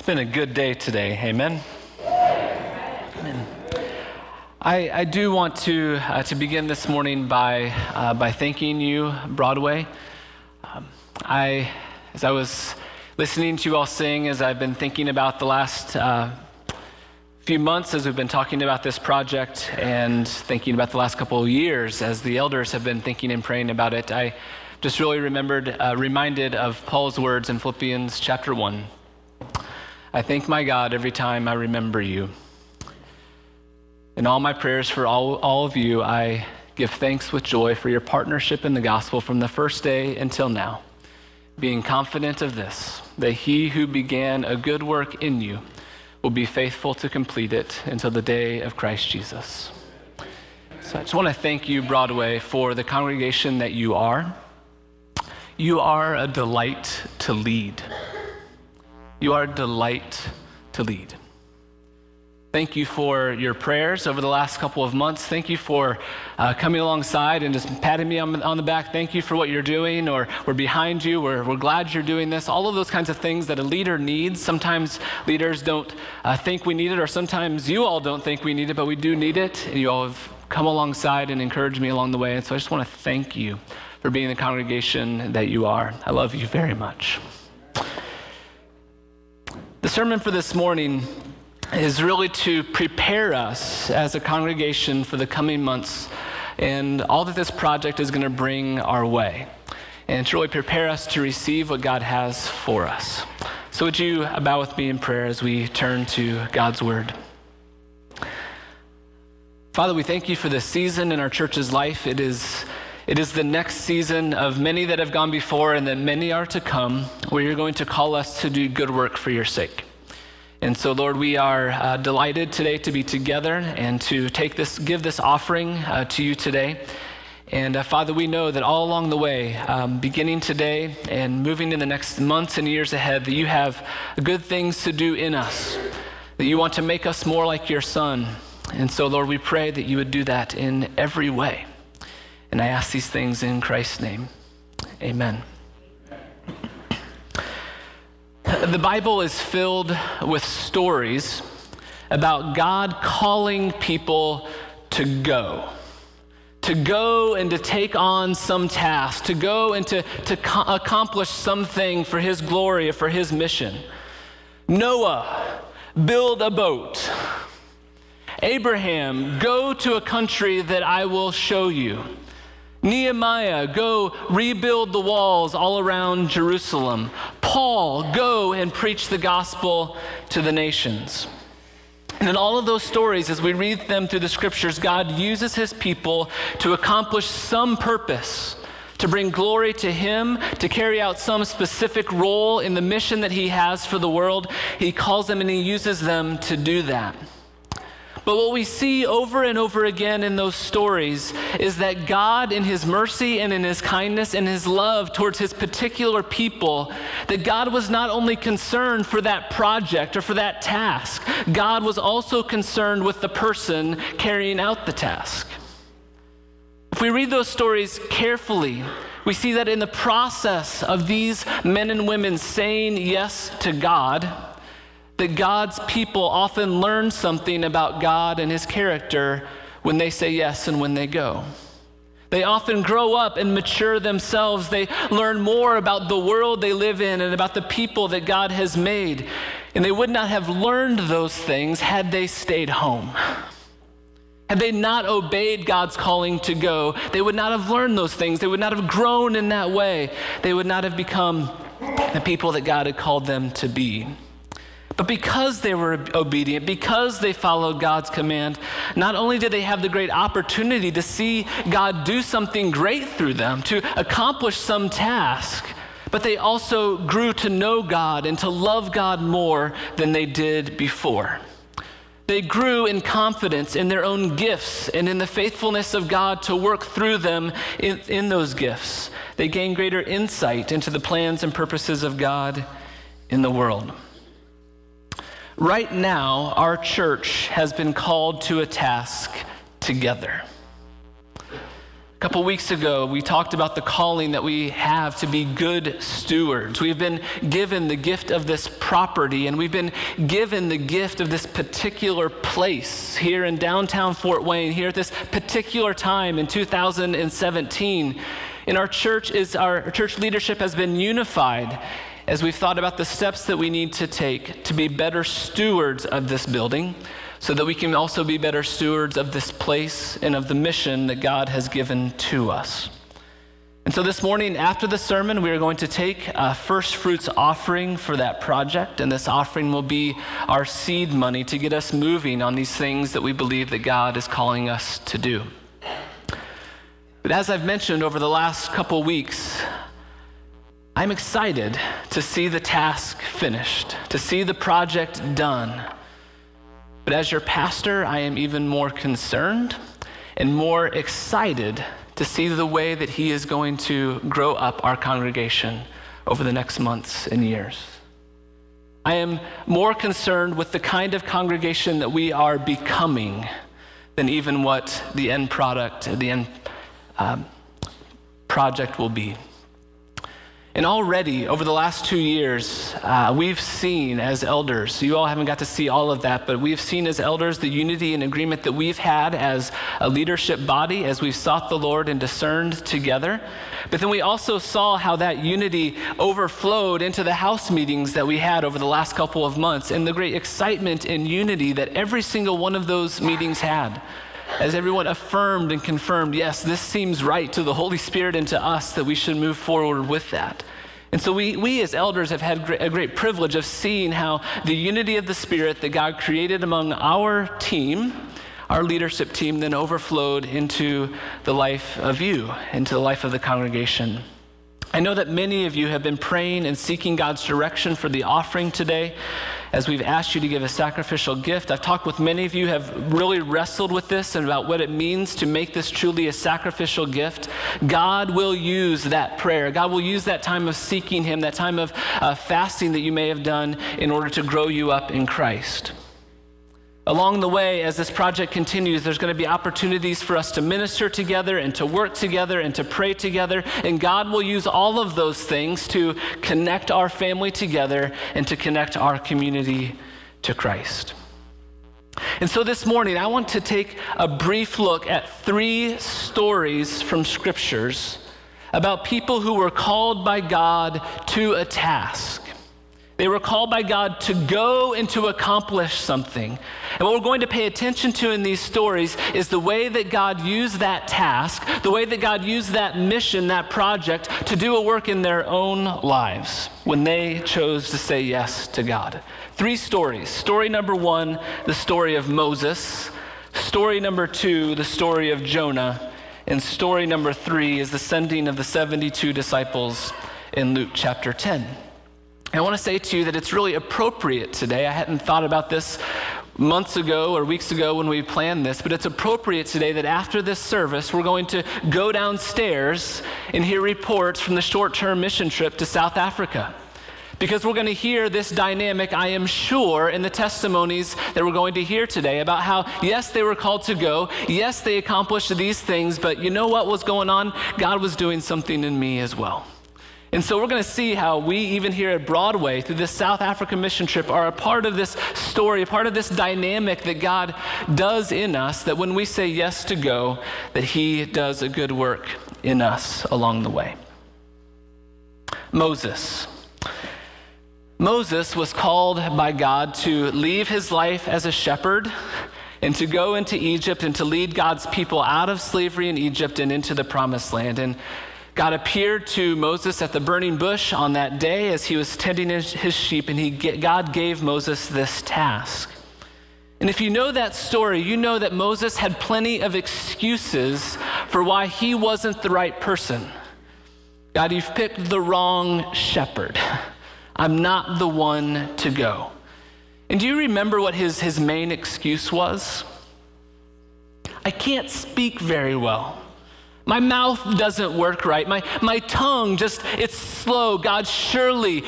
It's been a good day today. Amen. Amen. I, I do want to, uh, to begin this morning by, uh, by thanking you, Broadway. Um, I, as I was listening to you all sing, as I've been thinking about the last uh, few months as we've been talking about this project and thinking about the last couple of years as the elders have been thinking and praying about it, I just really remembered, uh, reminded of Paul's words in Philippians chapter 1. I thank my God every time I remember you. In all my prayers for all, all of you, I give thanks with joy for your partnership in the gospel from the first day until now, being confident of this, that he who began a good work in you will be faithful to complete it until the day of Christ Jesus. So I just want to thank you, Broadway, for the congregation that you are. You are a delight to lead. You are a delight to lead. Thank you for your prayers over the last couple of months. Thank you for uh, coming alongside and just patting me on, on, the back. Thank you for what you're doing, or we're behind you. We're, we're glad you're doing this. All of those kinds of things that a leader needs. Sometimes leaders don't uh, think we need it, or sometimes you all don't think we need it, but we do need it. And you all have come alongside and encouraged me along the way. And so I just want to thank you for being the congregation that you are. I love you very much. The sermon for this morning is really to prepare us as a congregation for the coming months and all that this project is going to bring our way, and to really prepare us to receive what God has for us. So, would you bow with me in prayer as we turn to God's Word? Father, we thank you for this season in our church's life. It is, it is the next season of many that have gone before and that many are to come, where you're going to call us to do good work for your sake. And so, Lord, we are uh, delighted today to be together and to take this, give this offering uh, to you today. And uh, Father, we know that all along the way, um, beginning today and moving in the next months and years ahead, that you have good things to do in us, that you want to make us more like your Son. And so, Lord, we pray that you would do that in every way. And I ask these things in Christ's name. Amen. The Bible is filled with stories about God calling people to go. To go and to take on some task, to go and to, to co- accomplish something for His glory or for His mission. Noah, build a boat. Abraham, go to a country that I will show you. Nehemiah, go rebuild the walls all around Jerusalem. Paul, go and preach the gospel to the nations. And in all of those stories, as we read them through the scriptures, God uses his people to accomplish some purpose, to bring glory to him, to carry out some specific role in the mission that he has for the world. He calls them and he uses them to do that. But what we see over and over again in those stories is that God, in His mercy and in His kindness and His love towards His particular people, that God was not only concerned for that project or for that task, God was also concerned with the person carrying out the task. If we read those stories carefully, we see that in the process of these men and women saying yes to God, that God's people often learn something about God and his character when they say yes and when they go. They often grow up and mature themselves. They learn more about the world they live in and about the people that God has made. And they would not have learned those things had they stayed home. Had they not obeyed God's calling to go, they would not have learned those things. They would not have grown in that way. They would not have become the people that God had called them to be. But because they were obedient, because they followed God's command, not only did they have the great opportunity to see God do something great through them, to accomplish some task, but they also grew to know God and to love God more than they did before. They grew in confidence in their own gifts and in the faithfulness of God to work through them in, in those gifts. They gained greater insight into the plans and purposes of God in the world. Right now, our church has been called to a task together. A couple weeks ago, we talked about the calling that we have to be good stewards. We've been given the gift of this property, and we've been given the gift of this particular place here in downtown Fort Wayne, here at this particular time in 2017. In our church, is our church leadership has been unified as we've thought about the steps that we need to take to be better stewards of this building so that we can also be better stewards of this place and of the mission that God has given to us. And so this morning, after the sermon, we are going to take a first fruits offering for that project. And this offering will be our seed money to get us moving on these things that we believe that God is calling us to do. But as I've mentioned over the last couple weeks, I'm excited to see the task finished, to see the project done. But as your pastor, I am even more concerned and more excited to see the way that he is going to grow up our congregation over the next months and years. I am more concerned with the kind of congregation that we are becoming than even what the end product, the end um, project will be. And already, over the last two years, uh, we've seen as elders, you all haven't got to see all of that, but we've seen as elders the unity and agreement that we've had as a leadership body as we've sought the Lord and discerned together. But then we also saw how that unity overflowed into the house meetings that we had over the last couple of months and the great excitement and unity that every single one of those meetings had as everyone affirmed and confirmed, yes, this seems right to the Holy Spirit and to us that we should move forward with that. And so we, we as elders have had a great privilege of seeing how the unity of the Spirit that God created among our team, our leadership team, then overflowed into the life of you, into the life of the congregation. I know that many of you have been praying and seeking God's direction for the offering today as we've asked you to give a sacrificial gift. I've talked with many of you have really wrestled with this and about what it means to make this truly a sacrificial gift. God will use that prayer. God will use that time of seeking Him, that time of uh, fasting that you may have done in order to grow you up in Christ. Along the way, as this project continues, there's going to be opportunities for us to minister together and to work together and to pray together. And God will use all of those things to connect our family together and to connect our community to Christ. And so this morning, I want to take a brief look at three stories from scriptures about people who were called by God to a task. They were called by God to go and to accomplish something. And what we're going to pay attention to in these stories is the way that God used that task, the way that God used that mission, that project, to do a work in their own lives when they chose to say yes to God. Three stories. Story number one, the story of Moses. Story number two, the story of Jonah. And story number three is the sending of the 72 disciples in Luke chapter 10. I want to say to you that it's really appropriate today. I hadn't thought about this months ago or weeks ago when we planned this, but it's appropriate today that after this service, we're going to go downstairs and hear reports from the short term mission trip to South Africa. Because we're going to hear this dynamic, I am sure, in the testimonies that we're going to hear today about how, yes, they were called to go. Yes, they accomplished these things, but you know what was going on? God was doing something in me as well. And so we're going to see how we, even here at Broadway, through this South Africa mission trip, are a part of this story, a part of this dynamic that God does in us, that when we say yes to go, that He does a good work in us along the way. Moses. Moses was called by God to leave his life as a shepherd and to go into Egypt and to lead God's people out of slavery in Egypt and into the promised land. And God appeared to Moses at the burning bush on that day as he was tending his, sheep, and he, God gave Moses this task. And if you know that story, you know that Moses had plenty of excuses for why he wasn't the right person. God, you've picked the wrong shepherd. I'm not the one to go. And do you remember what his, his main excuse was? I can't speak very well. My mouth doesn't work right. My, my tongue just, it's slow. God, surely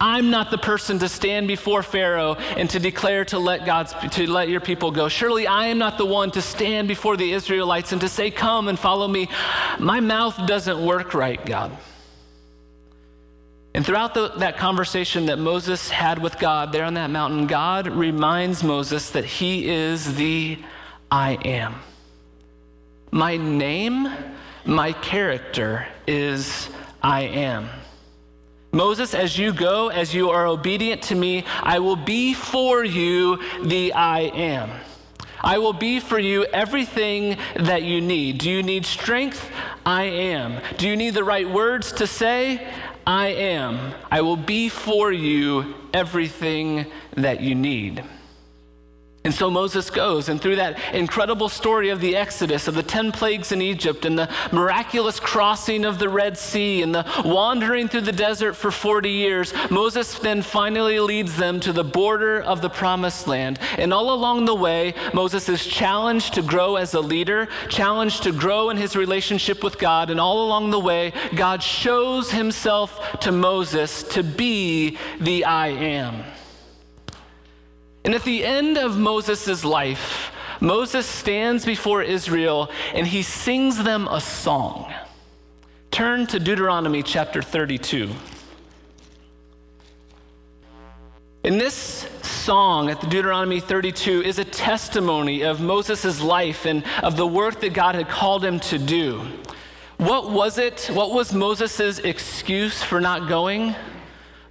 I'm not the person to stand before Pharaoh and to declare to let God's to let your people go. Surely I am not the one to stand before the Israelites and to say, Come and follow me. My mouth doesn't work right, God. And throughout the, that conversation that Moses had with God there on that mountain, God reminds Moses that he is the I am. My name, my character is I am. Moses, as you go, as you are obedient to me, I will be for you the I am. I will be for you everything that you need. Do you need strength? I am. Do you need the right words to say? I am. I will be for you everything that you need. And so Moses goes, and through that incredible story of the Exodus, of the 10 plagues in Egypt, and the miraculous crossing of the Red Sea, and the wandering through the desert for 40 years, Moses then finally leads them to the border of the promised land. And all along the way, Moses is challenged to grow as a leader, challenged to grow in his relationship with God, and all along the way, God shows himself to Moses to be the I am. And at the end of Moses' life, Moses stands before Israel and he sings them a song. Turn to Deuteronomy chapter 32. In this song at the Deuteronomy 32 is a testimony of Moses' life and of the work that God had called him to do. What was it? What was Moses' excuse for not going?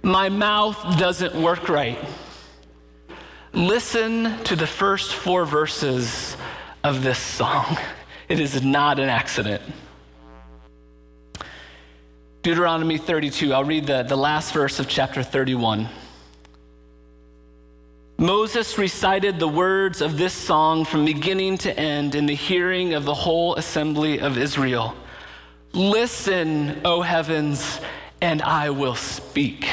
My mouth doesn't work right. Listen to the first four verses of this song. It is not an accident. Deuteronomy 32, I'll read the, the last verse of chapter 31. Moses recited the words of this song from beginning to end in the hearing of the whole assembly of Israel. Listen, O heavens, and I will speak.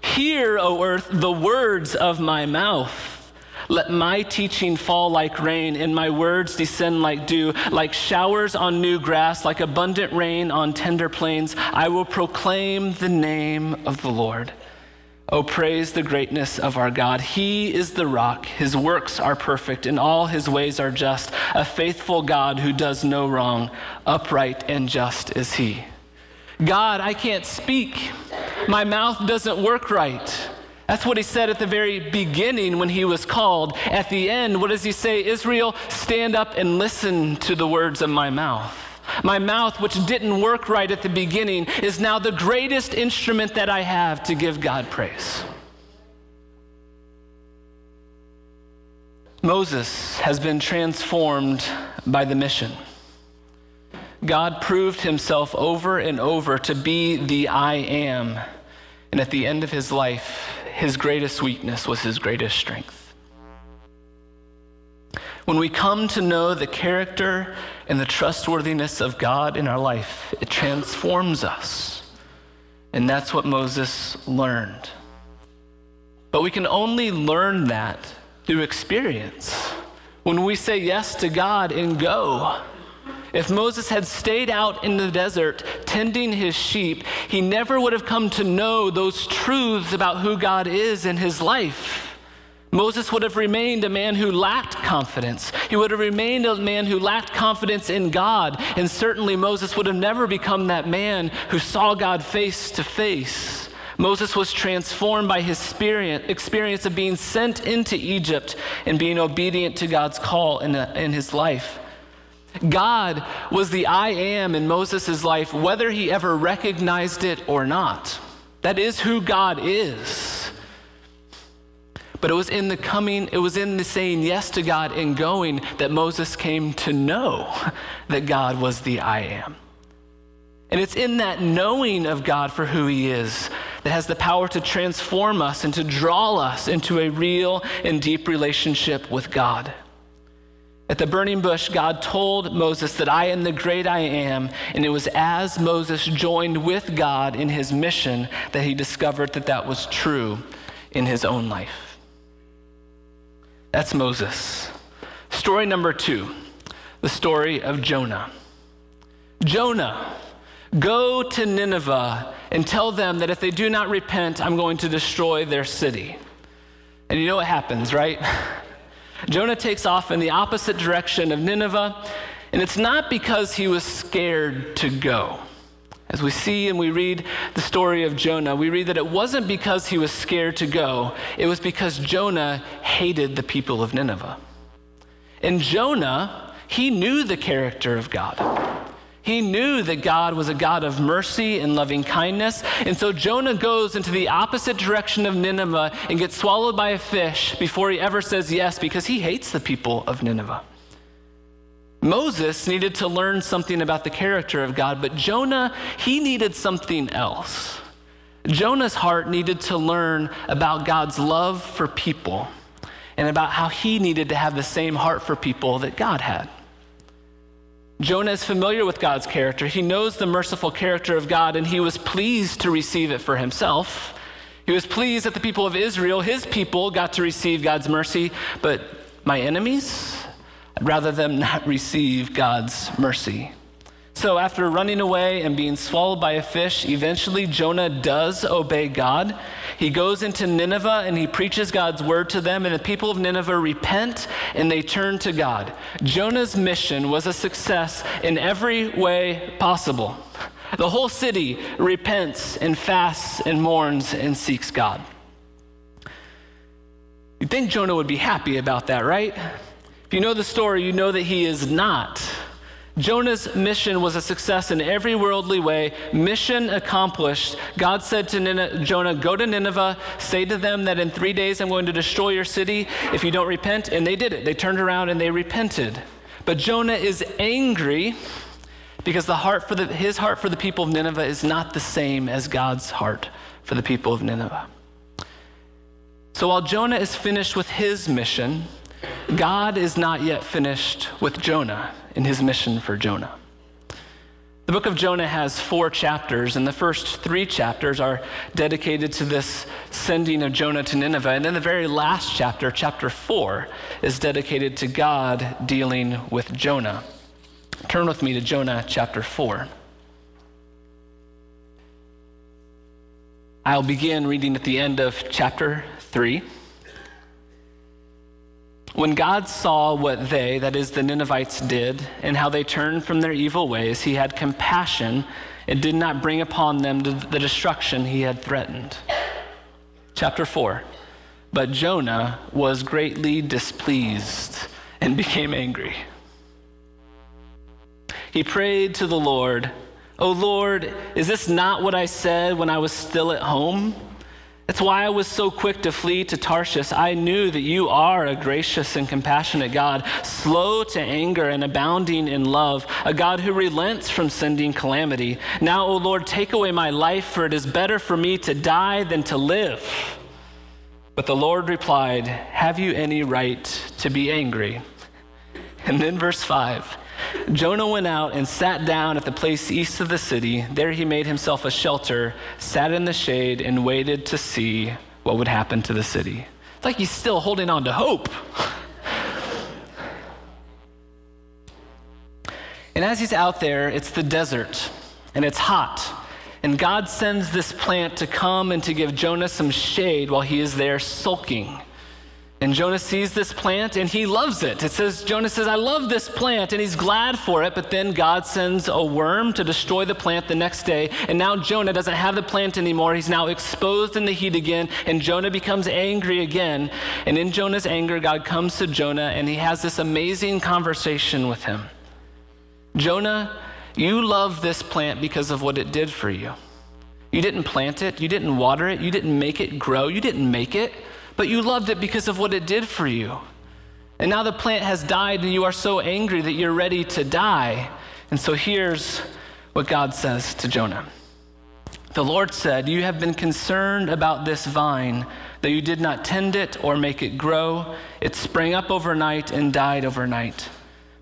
Hear, O earth, the words of my mouth. Let my teaching fall like rain, and my words descend like dew, like showers on new grass, like abundant rain on tender plains. I will proclaim the name of the Lord. Oh, praise the greatness of our God. He is the rock. His works are perfect, and all his ways are just. A faithful God who does no wrong. Upright and just is he. God, I can't speak. My mouth doesn't work right. That's what he said at the very beginning when he was called. At the end, what does he say? Israel, stand up and listen to the words of my mouth. My mouth, which didn't work right at the beginning, is now the greatest instrument that I have to give God praise. Moses has been transformed by the mission. God proved himself over and over to be the I am. And at the end of his life, his greatest weakness was his greatest strength. When we come to know the character and the trustworthiness of God in our life, it transforms us. And that's what Moses learned. But we can only learn that through experience. When we say yes to God and go, if Moses had stayed out in the desert tending his sheep, he never would have come to know those truths about who God is in his life. Moses would have remained a man who lacked confidence. He would have remained a man who lacked confidence in God. And certainly Moses would have never become that man who saw God face to face. Moses was transformed by his experience of being sent into Egypt and being obedient to God's call in, in his life. God was the I am in Moses' life, whether he ever recognized it or not. That is who God is. But it was in the coming, it was in the saying yes to God and going that Moses came to know that God was the I am. And it's in that knowing of God for who he is that has the power to transform us and to draw us into a real and deep relationship with God. At the burning bush, God told Moses that I am the great I am. And it was as Moses joined with God in his mission that he discovered that that was true in his own life. That's Moses. Story number two the story of Jonah. Jonah, go to Nineveh and tell them that if they do not repent, I'm going to destroy their city. And you know what happens, right? Jonah takes off in the opposite direction of Nineveh, and it's not because he was scared to go. As we see and we read the story of Jonah, we read that it wasn't because he was scared to go, it was because Jonah hated the people of Nineveh. And Jonah, he knew the character of God. He knew that God was a God of mercy and loving kindness. And so Jonah goes into the opposite direction of Nineveh and gets swallowed by a fish before he ever says yes because he hates the people of Nineveh. Moses needed to learn something about the character of God, but Jonah, he needed something else. Jonah's heart needed to learn about God's love for people and about how he needed to have the same heart for people that God had. Jonah is familiar with God's character. He knows the merciful character of God, and he was pleased to receive it for himself. He was pleased that the people of Israel, his people, got to receive God's mercy, but my enemies, I'd rather them not receive God's mercy. So, after running away and being swallowed by a fish, eventually Jonah does obey God. He goes into Nineveh and he preaches God's word to them, and the people of Nineveh repent and they turn to God. Jonah's mission was a success in every way possible. The whole city repents and fasts and mourns and seeks God. You'd think Jonah would be happy about that, right? If you know the story, you know that he is not. Jonah's mission was a success in every worldly way. Mission accomplished. God said to Jonah, Go to Nineveh, say to them that in three days I'm going to destroy your city if you don't repent. And they did it. They turned around and they repented. But Jonah is angry because the heart for the, his heart for the people of Nineveh is not the same as God's heart for the people of Nineveh. So while Jonah is finished with his mission, God is not yet finished with Jonah in his mission for Jonah. The book of Jonah has four chapters, and the first three chapters are dedicated to this sending of Jonah to Nineveh. And then the very last chapter, chapter four, is dedicated to God dealing with Jonah. Turn with me to Jonah chapter four. I'll begin reading at the end of chapter three. When God saw what they, that is, the Ninevites, did and how they turned from their evil ways, he had compassion and did not bring upon them the destruction he had threatened. Chapter 4. But Jonah was greatly displeased and became angry. He prayed to the Lord, O Lord, is this not what I said when I was still at home? That's why I was so quick to flee to Tarshish. I knew that you are a gracious and compassionate God, slow to anger and abounding in love, a God who relents from sending calamity. Now, O Lord, take away my life, for it is better for me to die than to live. But the Lord replied, Have you any right to be angry? And then, verse 5 Jonah went out and sat down at the place east of the city. There he made himself a shelter, sat in the shade, and waited to see what would happen to the city. It's like he's still holding on to hope. And as he's out there, it's the desert and it's hot. And God sends this plant to come and to give Jonah some shade while he is there sulking. And Jonah sees this plant and he loves it. It says, Jonah says, I love this plant, and he's glad for it. But then God sends a worm to destroy the plant the next day. And now Jonah doesn't have the plant anymore. He's now exposed in the heat again. And Jonah becomes angry again. And in Jonah's anger, God comes to Jonah and he has this amazing conversation with him. Jonah, you love this plant because of what it did for you. You didn't plant it, you didn't water it, you didn't make it grow, you didn't make it but you loved it because of what it did for you. And now the plant has died, and you are so angry that you're ready to die. And so here's what God says to Jonah The Lord said, You have been concerned about this vine, though you did not tend it or make it grow. It sprang up overnight and died overnight.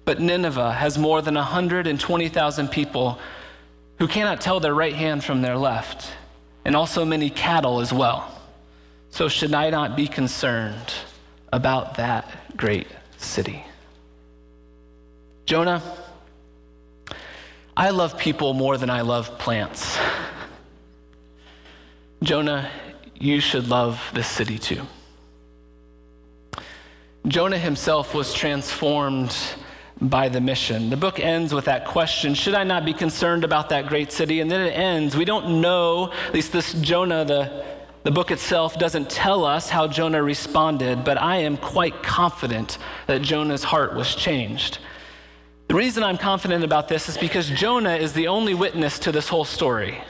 But Nineveh has more than 120,000 people who cannot tell their right hand from their left, and also many cattle as well. So, should I not be concerned about that great city? Jonah, I love people more than I love plants. Jonah, you should love this city too. Jonah himself was transformed by the mission. The book ends with that question Should I not be concerned about that great city? And then it ends. We don't know, at least this Jonah, the, the book itself doesn't tell us how Jonah responded, but I am quite confident that Jonah's heart was changed. The reason I'm confident about this is because Jonah is the only witness to this whole story.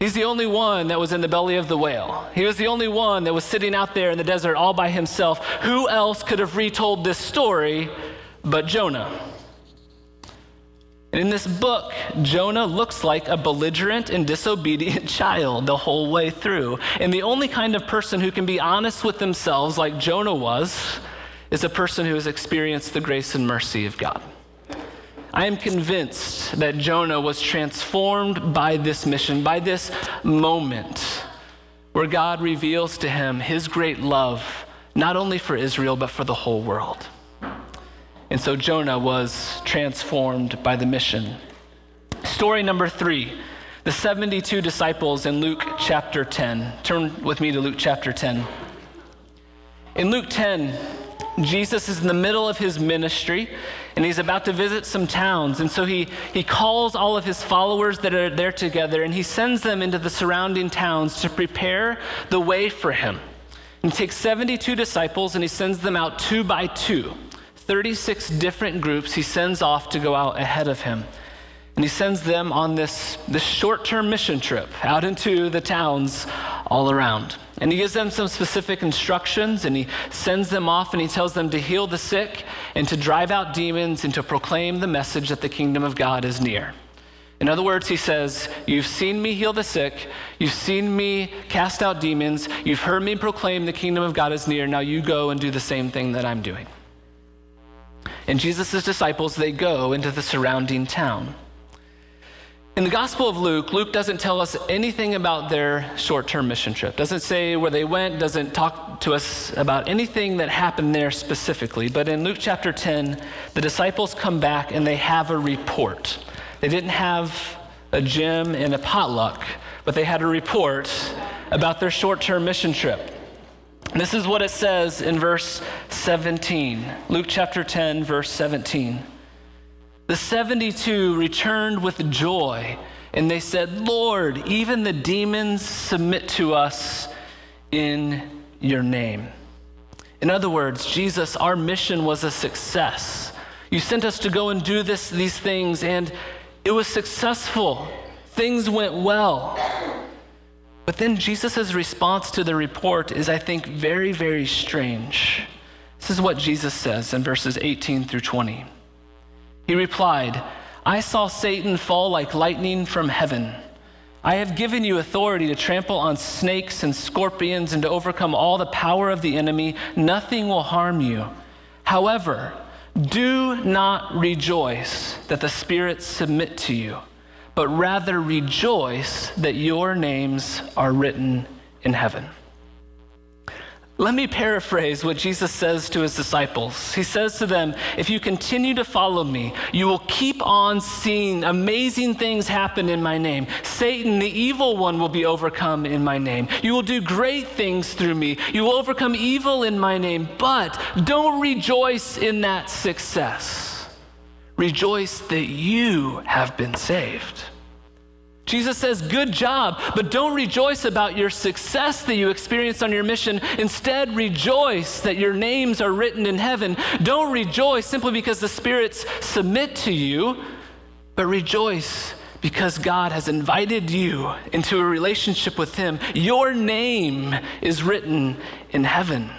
He's the only one that was in the belly of the whale. He was the only one that was sitting out there in the desert all by himself. Who else could have retold this story but Jonah? And in this book, Jonah looks like a belligerent and disobedient child the whole way through. And the only kind of person who can be honest with themselves, like Jonah was, is a person who has experienced the grace and mercy of God. I am convinced that Jonah was transformed by this mission, by this moment where God reveals to him his great love, not only for Israel, but for the whole world. And so Jonah was transformed by the mission. Story number three the 72 disciples in Luke chapter 10. Turn with me to Luke chapter 10. In Luke 10, Jesus is in the middle of his ministry and he's about to visit some towns. And so he, he calls all of his followers that are there together and he sends them into the surrounding towns to prepare the way for him. And he takes 72 disciples and he sends them out two by two. 36 different groups he sends off to go out ahead of him. And he sends them on this, this short term mission trip out into the towns all around. And he gives them some specific instructions and he sends them off and he tells them to heal the sick and to drive out demons and to proclaim the message that the kingdom of God is near. In other words, he says, You've seen me heal the sick, you've seen me cast out demons, you've heard me proclaim the kingdom of God is near. Now you go and do the same thing that I'm doing. And Jesus' disciples, they go into the surrounding town. In the Gospel of Luke, Luke doesn't tell us anything about their short term mission trip. Doesn't say where they went, doesn't talk to us about anything that happened there specifically. But in Luke chapter 10, the disciples come back and they have a report. They didn't have a gym and a potluck, but they had a report about their short term mission trip. This is what it says in verse 17. Luke chapter 10, verse 17. The 72 returned with joy, and they said, Lord, even the demons submit to us in your name. In other words, Jesus, our mission was a success. You sent us to go and do this, these things, and it was successful. Things went well. But then Jesus' response to the report is, I think, very, very strange. This is what Jesus says in verses 18 through 20. He replied, I saw Satan fall like lightning from heaven. I have given you authority to trample on snakes and scorpions and to overcome all the power of the enemy. Nothing will harm you. However, do not rejoice that the spirits submit to you, but rather rejoice that your names are written in heaven. Let me paraphrase what Jesus says to his disciples. He says to them, If you continue to follow me, you will keep on seeing amazing things happen in my name. Satan, the evil one, will be overcome in my name. You will do great things through me. You will overcome evil in my name, but don't rejoice in that success. Rejoice that you have been saved. Jesus says, Good job, but don't rejoice about your success that you experienced on your mission. Instead, rejoice that your names are written in heaven. Don't rejoice simply because the spirits submit to you, but rejoice because God has invited you into a relationship with Him. Your name is written in heaven.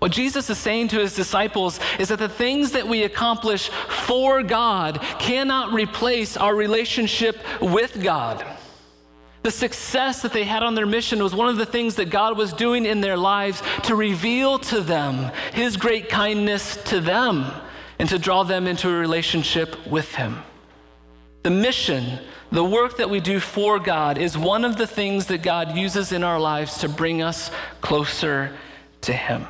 What Jesus is saying to his disciples is that the things that we accomplish for God cannot replace our relationship with God. The success that they had on their mission was one of the things that God was doing in their lives to reveal to them his great kindness to them and to draw them into a relationship with him. The mission, the work that we do for God, is one of the things that God uses in our lives to bring us closer to him.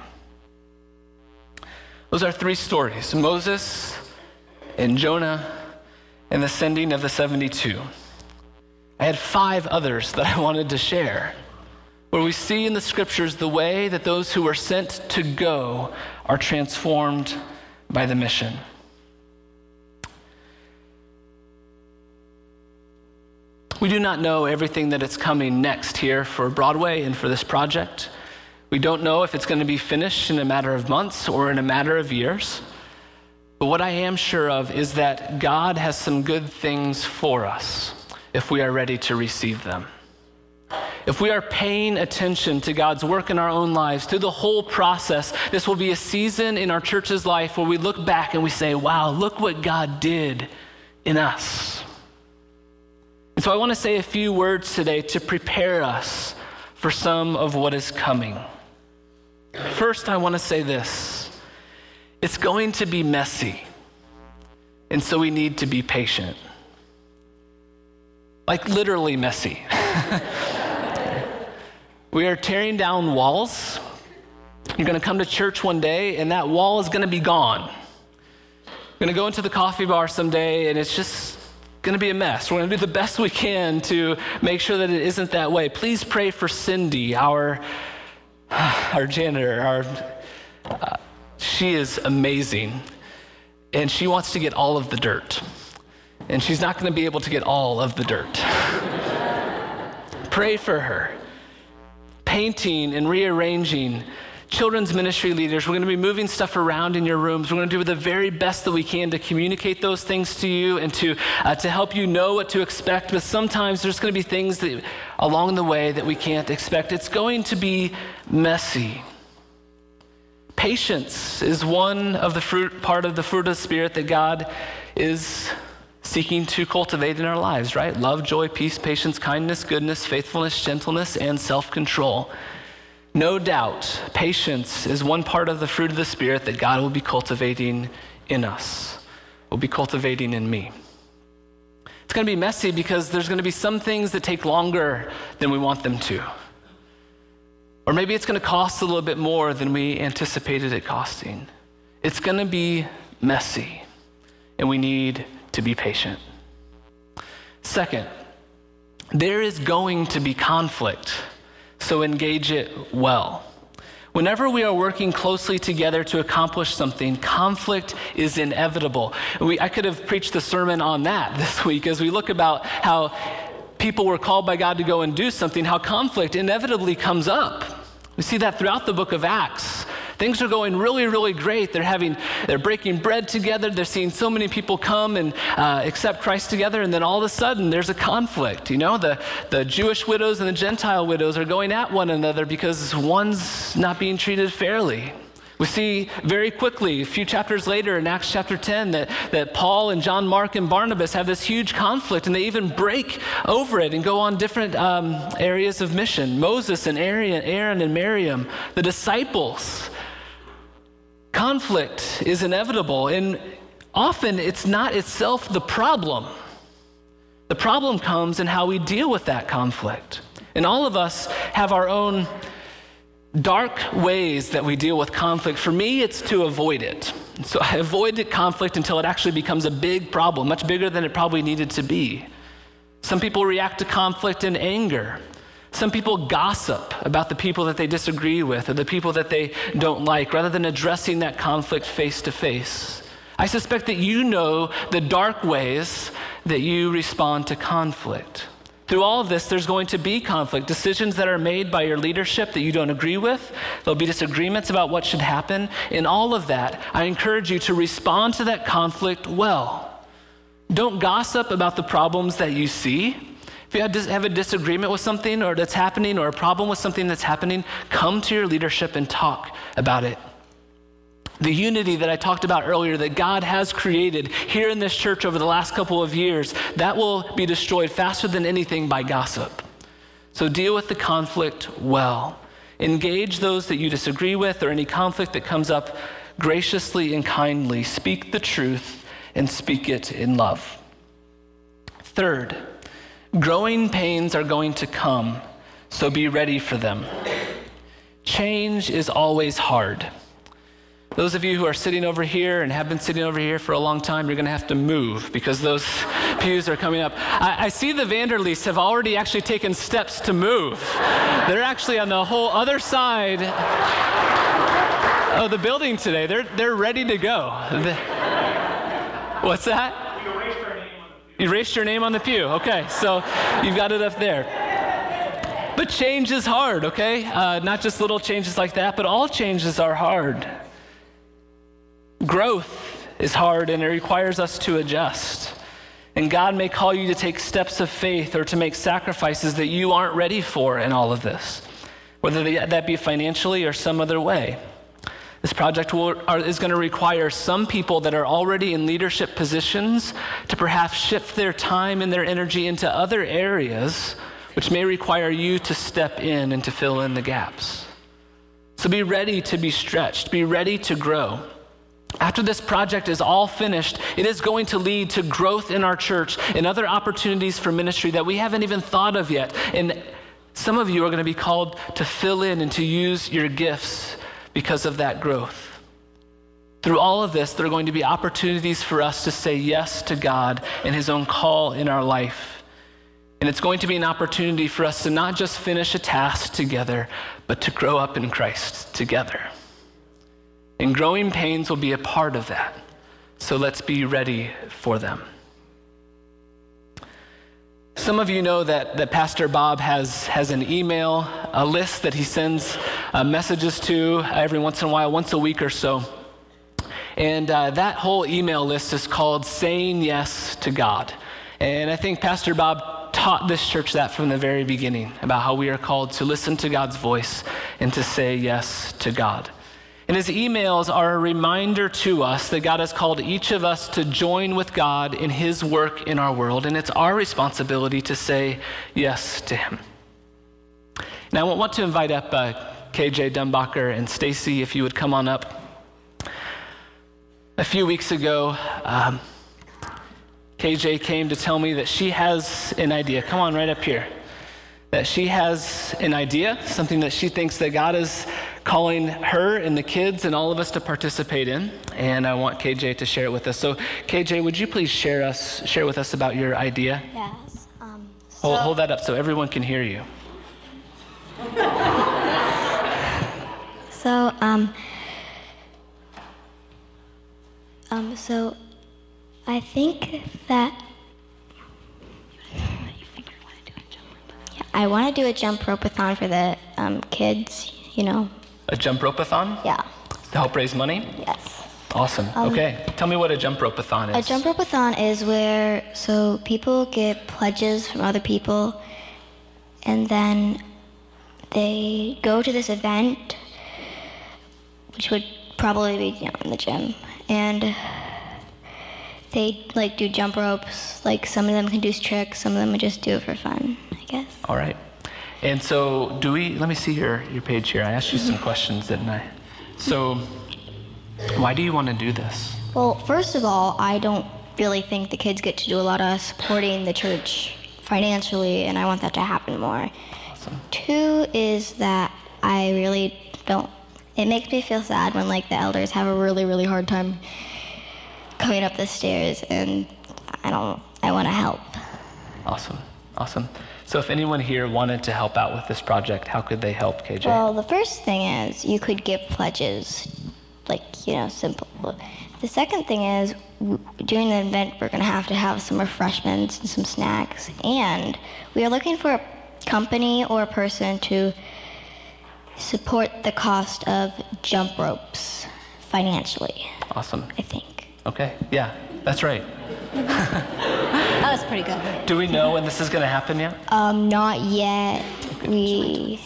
Those are three stories Moses and Jonah and the sending of the 72. I had five others that I wanted to share, where we see in the scriptures the way that those who are sent to go are transformed by the mission. We do not know everything that is coming next here for Broadway and for this project. We don't know if it's going to be finished in a matter of months or in a matter of years. But what I am sure of is that God has some good things for us if we are ready to receive them. If we are paying attention to God's work in our own lives through the whole process, this will be a season in our church's life where we look back and we say, wow, look what God did in us. And so I want to say a few words today to prepare us for some of what is coming. First, I want to say this it's going to be messy, and so we need to be patient. Like, literally messy. we are tearing down walls. You're going to come to church one day, and that wall is going to be gone. You're going to go into the coffee bar someday, and it's just going to be a mess. We're going to do the best we can to make sure that it isn't that way. Please pray for Cindy, our, our janitor. Our, uh, she is amazing, and she wants to get all of the dirt. And she's not going to be able to get all of the dirt. pray for her. Painting and rearranging children's ministry leaders, we're going to be moving stuff around in your rooms. We're going to do the very best that we can to communicate those things to you and to, uh, to help you know what to expect. But sometimes there's going to be things that, along the way that we can't expect. It's going to be messy. Patience is one of the fruit, part of the fruit of the Spirit that God is seeking to cultivate in our lives, right? Love, joy, peace, patience, kindness, goodness, faithfulness, gentleness, and self control. No doubt, patience is one part of the fruit of the Spirit that God will be cultivating in us, will be cultivating in me. It's going to be messy because there's going to be some things that take longer than we want them to. Or maybe it's going to cost a little bit more than we anticipated it costing. It's going to be messy, and we need to be patient. Second, there is going to be conflict so engage it well. Whenever we are working closely together to accomplish something, conflict is inevitable. We, I could have preached the sermon on that this week as we look about how people were called by God to go and do something, how conflict inevitably comes up. We see that throughout the book of Acts. Things are going really, really great. They're having, they're breaking bread together. They're seeing so many people come and uh, accept Christ together. And then all of a sudden, there's a conflict. You know, the, the Jewish widows and the Gentile widows are going at one another because one's not being treated fairly. We see very quickly, a few chapters later in Acts chapter 10, that, that Paul and John Mark and Barnabas have this huge conflict and they even break over it and go on different um, areas of mission. Moses and Aaron, Aaron and Miriam, the disciples, Conflict is inevitable, and often it's not itself the problem. The problem comes in how we deal with that conflict. And all of us have our own dark ways that we deal with conflict. For me, it's to avoid it. So I avoid conflict until it actually becomes a big problem, much bigger than it probably needed to be. Some people react to conflict in anger. Some people gossip about the people that they disagree with or the people that they don't like rather than addressing that conflict face to face. I suspect that you know the dark ways that you respond to conflict. Through all of this, there's going to be conflict. Decisions that are made by your leadership that you don't agree with, there'll be disagreements about what should happen. In all of that, I encourage you to respond to that conflict well. Don't gossip about the problems that you see. If you have a disagreement with something or that's happening or a problem with something that's happening, come to your leadership and talk about it. The unity that I talked about earlier that God has created here in this church over the last couple of years, that will be destroyed faster than anything by gossip. So deal with the conflict well. Engage those that you disagree with or any conflict that comes up graciously and kindly. Speak the truth and speak it in love. Third, Growing pains are going to come, so be ready for them. Change is always hard. Those of you who are sitting over here and have been sitting over here for a long time, you're going to have to move because those pews are coming up. I, I see the Vanderlees have already actually taken steps to move. They're actually on the whole other side of the building today. They're, they're ready to go. The, what's that? Erased your name on the pew. Okay, so you've got it up there. But change is hard, okay? Uh, not just little changes like that, but all changes are hard. Growth is hard and it requires us to adjust. And God may call you to take steps of faith or to make sacrifices that you aren't ready for in all of this, whether that be financially or some other way. This project will, are, is going to require some people that are already in leadership positions to perhaps shift their time and their energy into other areas, which may require you to step in and to fill in the gaps. So be ready to be stretched, be ready to grow. After this project is all finished, it is going to lead to growth in our church and other opportunities for ministry that we haven't even thought of yet. And some of you are going to be called to fill in and to use your gifts because of that growth. Through all of this, there are going to be opportunities for us to say yes to God and His own call in our life. And it's going to be an opportunity for us to not just finish a task together, but to grow up in Christ together. And growing pains will be a part of that. So let's be ready for them. Some of you know that, that Pastor Bob has, has an email, a list that he sends uh, messages to every once in a while, once a week or so. And uh, that whole email list is called Saying Yes to God. And I think Pastor Bob taught this church that from the very beginning about how we are called to listen to God's voice and to say yes to God. And his emails are a reminder to us that God has called each of us to join with God in his work in our world, and it's our responsibility to say yes to him. Now, I want to invite up uh, KJ Dumbacher and Stacy, if you would come on up. A few weeks ago, um, KJ came to tell me that she has an idea. Come on, right up here. That she has an idea, something that she thinks that God is calling her and the kids and all of us to participate in. And I want KJ to share it with us. So, KJ, would you please share us share with us about your idea? Yes. Um, so hold, hold that up so everyone can hear you. so, um, um, so I think that you think you're gonna do a jump rope. Yeah, I want to do a jump ropeathon for the um, kids, you know, a jump rope-a-thon? Yeah. To help raise money? Yes. Awesome. Um, okay. Tell me what a jump rope-a-thon is. A jump rope-a-thon is where so people get pledges from other people and then they go to this event which would probably be you know, in the gym and they like do jump ropes like some of them can do tricks some of them would just do it for fun i guess all right and so, do we, let me see your, your page here. I asked you some questions, didn't I? So, why do you want to do this? Well, first of all, I don't really think the kids get to do a lot of supporting the church financially, and I want that to happen more. Awesome. Two is that I really don't, it makes me feel sad when, like, the elders have a really, really hard time coming up the stairs, and I don't, I want to help. Awesome. Awesome. So, if anyone here wanted to help out with this project, how could they help, KJ? Well, the first thing is you could give pledges, like, you know, simple. The second thing is during the event, we're going to have to have some refreshments and some snacks. And we are looking for a company or a person to support the cost of jump ropes financially. Awesome. I think. Okay, yeah, that's right. that was pretty good. Do we know when this is going to happen yet? Um, not yet. We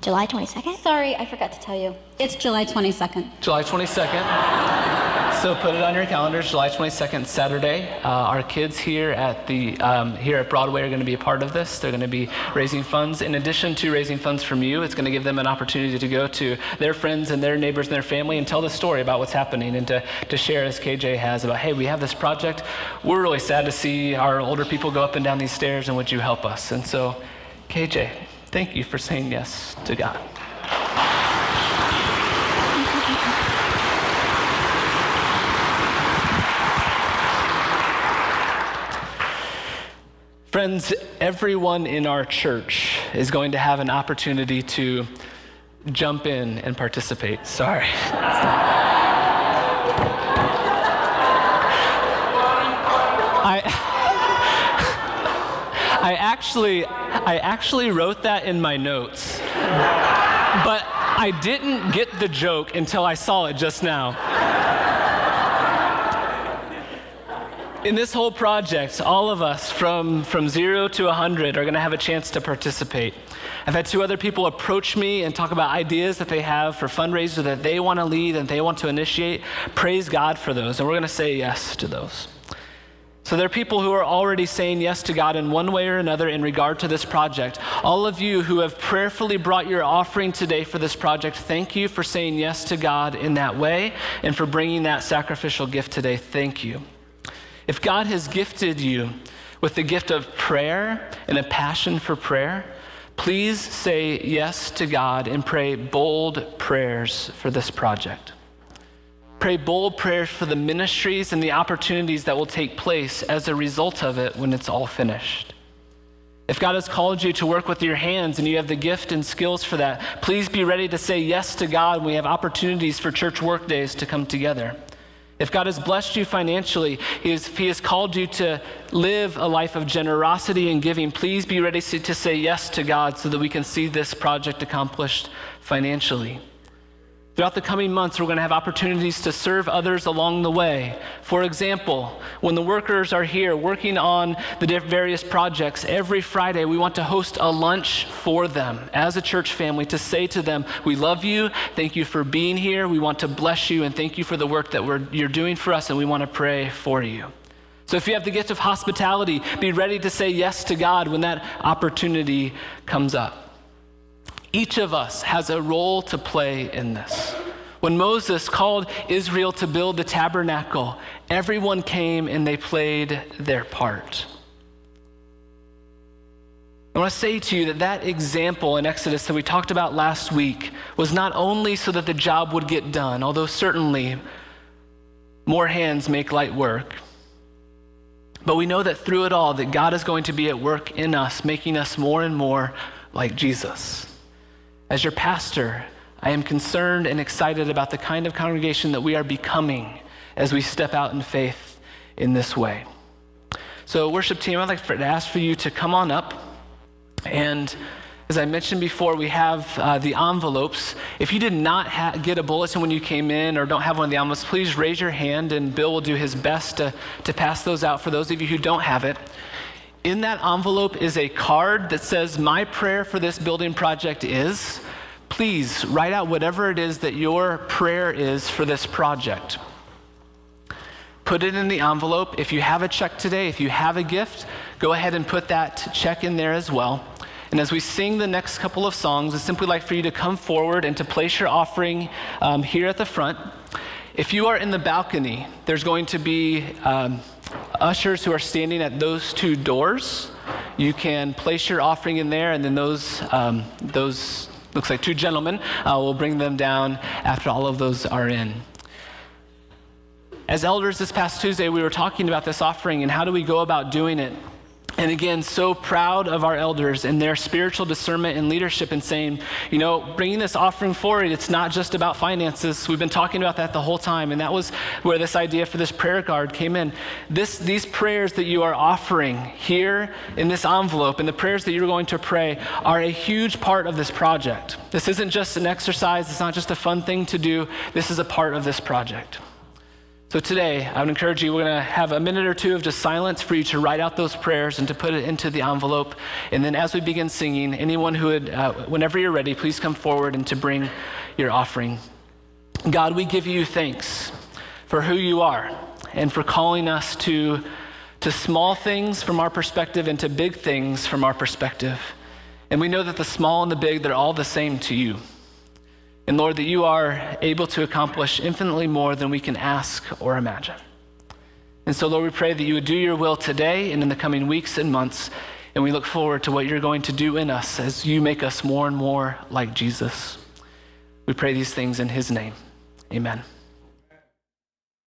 July 22nd? Sorry, I forgot to tell you. It's July 22nd. July 22nd. So put it on your calendars. July 22nd, Saturday. Uh, our kids here at the um, here at Broadway are going to be a part of this. They're going to be raising funds. In addition to raising funds from you, it's going to give them an opportunity to go to their friends and their neighbors and their family and tell the story about what's happening and to, to share as KJ has about, hey, we have this project. We're really sad to see our older people go up and down these stairs, and would you help us? And so, KJ, Thank you for saying yes to God. Friends, everyone in our church is going to have an opportunity to jump in and participate. Sorry. I, I actually I actually wrote that in my notes. But I didn't get the joke until I saw it just now. In this whole project, all of us from, from zero to 100 are going to have a chance to participate. I've had two other people approach me and talk about ideas that they have for fundraisers that they want to lead and they want to initiate. Praise God for those, and we're going to say yes to those. So there are people who are already saying yes to God in one way or another in regard to this project. All of you who have prayerfully brought your offering today for this project, thank you for saying yes to God in that way and for bringing that sacrificial gift today. Thank you. If God has gifted you with the gift of prayer and a passion for prayer, please say yes to God and pray bold prayers for this project. Pray bold prayers for the ministries and the opportunities that will take place as a result of it when it's all finished. If God has called you to work with your hands and you have the gift and skills for that, please be ready to say yes to God when we have opportunities for church work days to come together. If God has blessed you financially, he has, he has called you to live a life of generosity and giving, please be ready to say yes to God so that we can see this project accomplished financially. Throughout the coming months, we're going to have opportunities to serve others along the way. For example, when the workers are here working on the various projects, every Friday we want to host a lunch for them as a church family to say to them, We love you. Thank you for being here. We want to bless you and thank you for the work that you're doing for us, and we want to pray for you. So if you have the gift of hospitality, be ready to say yes to God when that opportunity comes up. Each of us has a role to play in this. When Moses called Israel to build the tabernacle, everyone came and they played their part. I want to say to you that that example in Exodus that we talked about last week was not only so that the job would get done, although certainly more hands make light work. But we know that through it all that God is going to be at work in us, making us more and more like Jesus. As your pastor, I am concerned and excited about the kind of congregation that we are becoming as we step out in faith in this way. So, worship team, I'd like to ask for you to come on up. And as I mentioned before, we have uh, the envelopes. If you did not ha- get a bulletin when you came in or don't have one of the envelopes, please raise your hand and Bill will do his best to, to pass those out for those of you who don't have it. In that envelope is a card that says, My prayer for this building project is. Please write out whatever it is that your prayer is for this project. Put it in the envelope. If you have a check today, if you have a gift, go ahead and put that check in there as well. And as we sing the next couple of songs, I'd simply like for you to come forward and to place your offering um, here at the front. If you are in the balcony, there's going to be um, ushers who are standing at those two doors. You can place your offering in there, and then those, um, those looks like two gentlemen uh, will bring them down after all of those are in. As elders this past Tuesday, we were talking about this offering and how do we go about doing it. And again, so proud of our elders and their spiritual discernment and leadership and saying, you know, bringing this offering forward, it's not just about finances. We've been talking about that the whole time. And that was where this idea for this prayer card came in. This, these prayers that you are offering here in this envelope and the prayers that you're going to pray are a huge part of this project. This isn't just an exercise, it's not just a fun thing to do. This is a part of this project. So today, I would encourage you, we're going to have a minute or two of just silence for you to write out those prayers and to put it into the envelope. And then as we begin singing, anyone who would, uh, whenever you're ready, please come forward and to bring your offering. God, we give you thanks for who you are and for calling us to, to small things from our perspective and to big things from our perspective. And we know that the small and the big, they're all the same to you. And Lord, that you are able to accomplish infinitely more than we can ask or imagine. And so, Lord, we pray that you would do your will today and in the coming weeks and months. And we look forward to what you're going to do in us as you make us more and more like Jesus. We pray these things in his name. Amen.